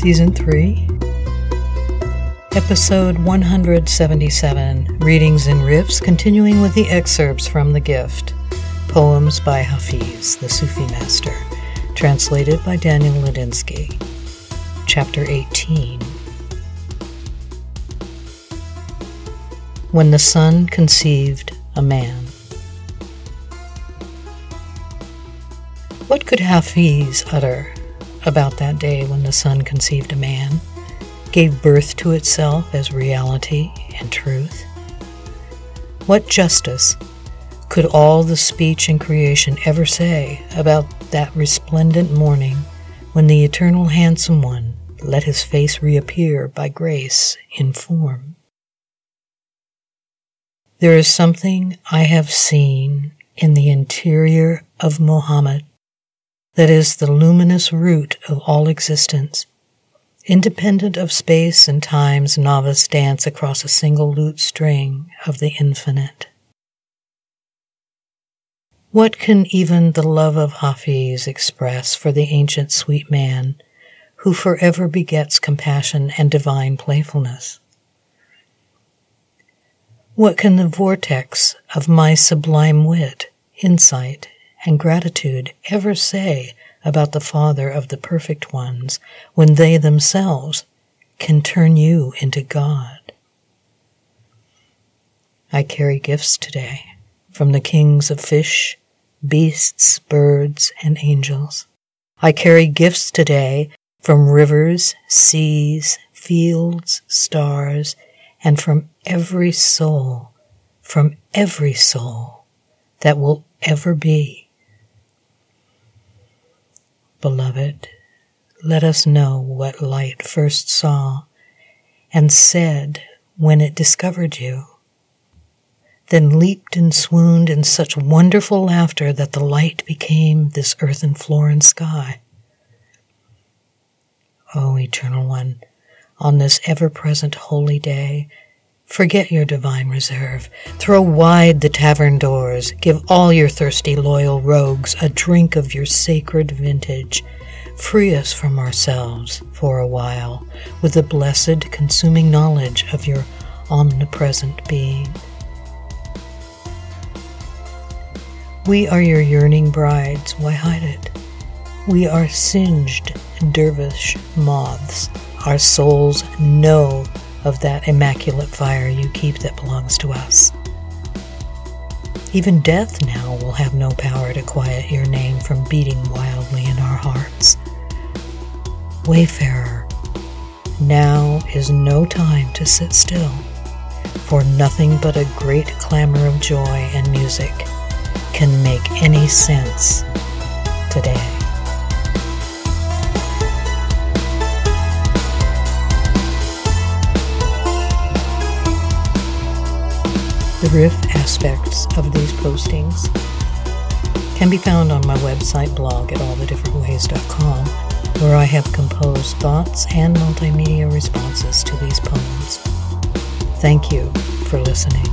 Season 3, Episode 177 Readings and Riffs, continuing with the excerpts from The Gift. Poems by Hafiz, the Sufi master. Translated by Daniel Ladinsky. Chapter 18 When the sun conceived a man. What could Hafiz utter about that day when the sun conceived a man, gave birth to itself as reality and truth? What justice could all the speech in creation ever say about that resplendent morning when the eternal handsome one let his face reappear by grace in form? There is something I have seen in the interior of Mohammed that is the luminous root of all existence. Independent of space and time's novice dance across a single lute string of the infinite. What can even the love of Hafiz express for the ancient sweet man who forever begets compassion and divine playfulness? What can the vortex of my sublime wit, insight, and gratitude ever say about the Father of the perfect ones when they themselves can turn you into God? I carry gifts today from the kings of fish, beasts, birds, and angels. I carry gifts today from rivers, seas, fields, stars, and from every soul, from every soul that will ever be. Beloved, let us know what light first saw and said when it discovered you, then leaped and swooned in such wonderful laughter that the light became this earthen floor and sky. O Eternal One, on this ever present holy day, Forget your divine reserve. Throw wide the tavern doors. Give all your thirsty, loyal rogues a drink of your sacred vintage. Free us from ourselves for a while with the blessed, consuming knowledge of your omnipresent being. We are your yearning brides. Why hide it? We are singed dervish moths. Our souls know of that immaculate fire you keep that belongs to us. Even death now will have no power to quiet your name from beating wildly in our hearts. Wayfarer, now is no time to sit still, for nothing but a great clamor of joy and music can make any sense today. The riff aspects of these postings can be found on my website blog at allthedifferentways.com, where I have composed thoughts and multimedia responses to these poems. Thank you for listening.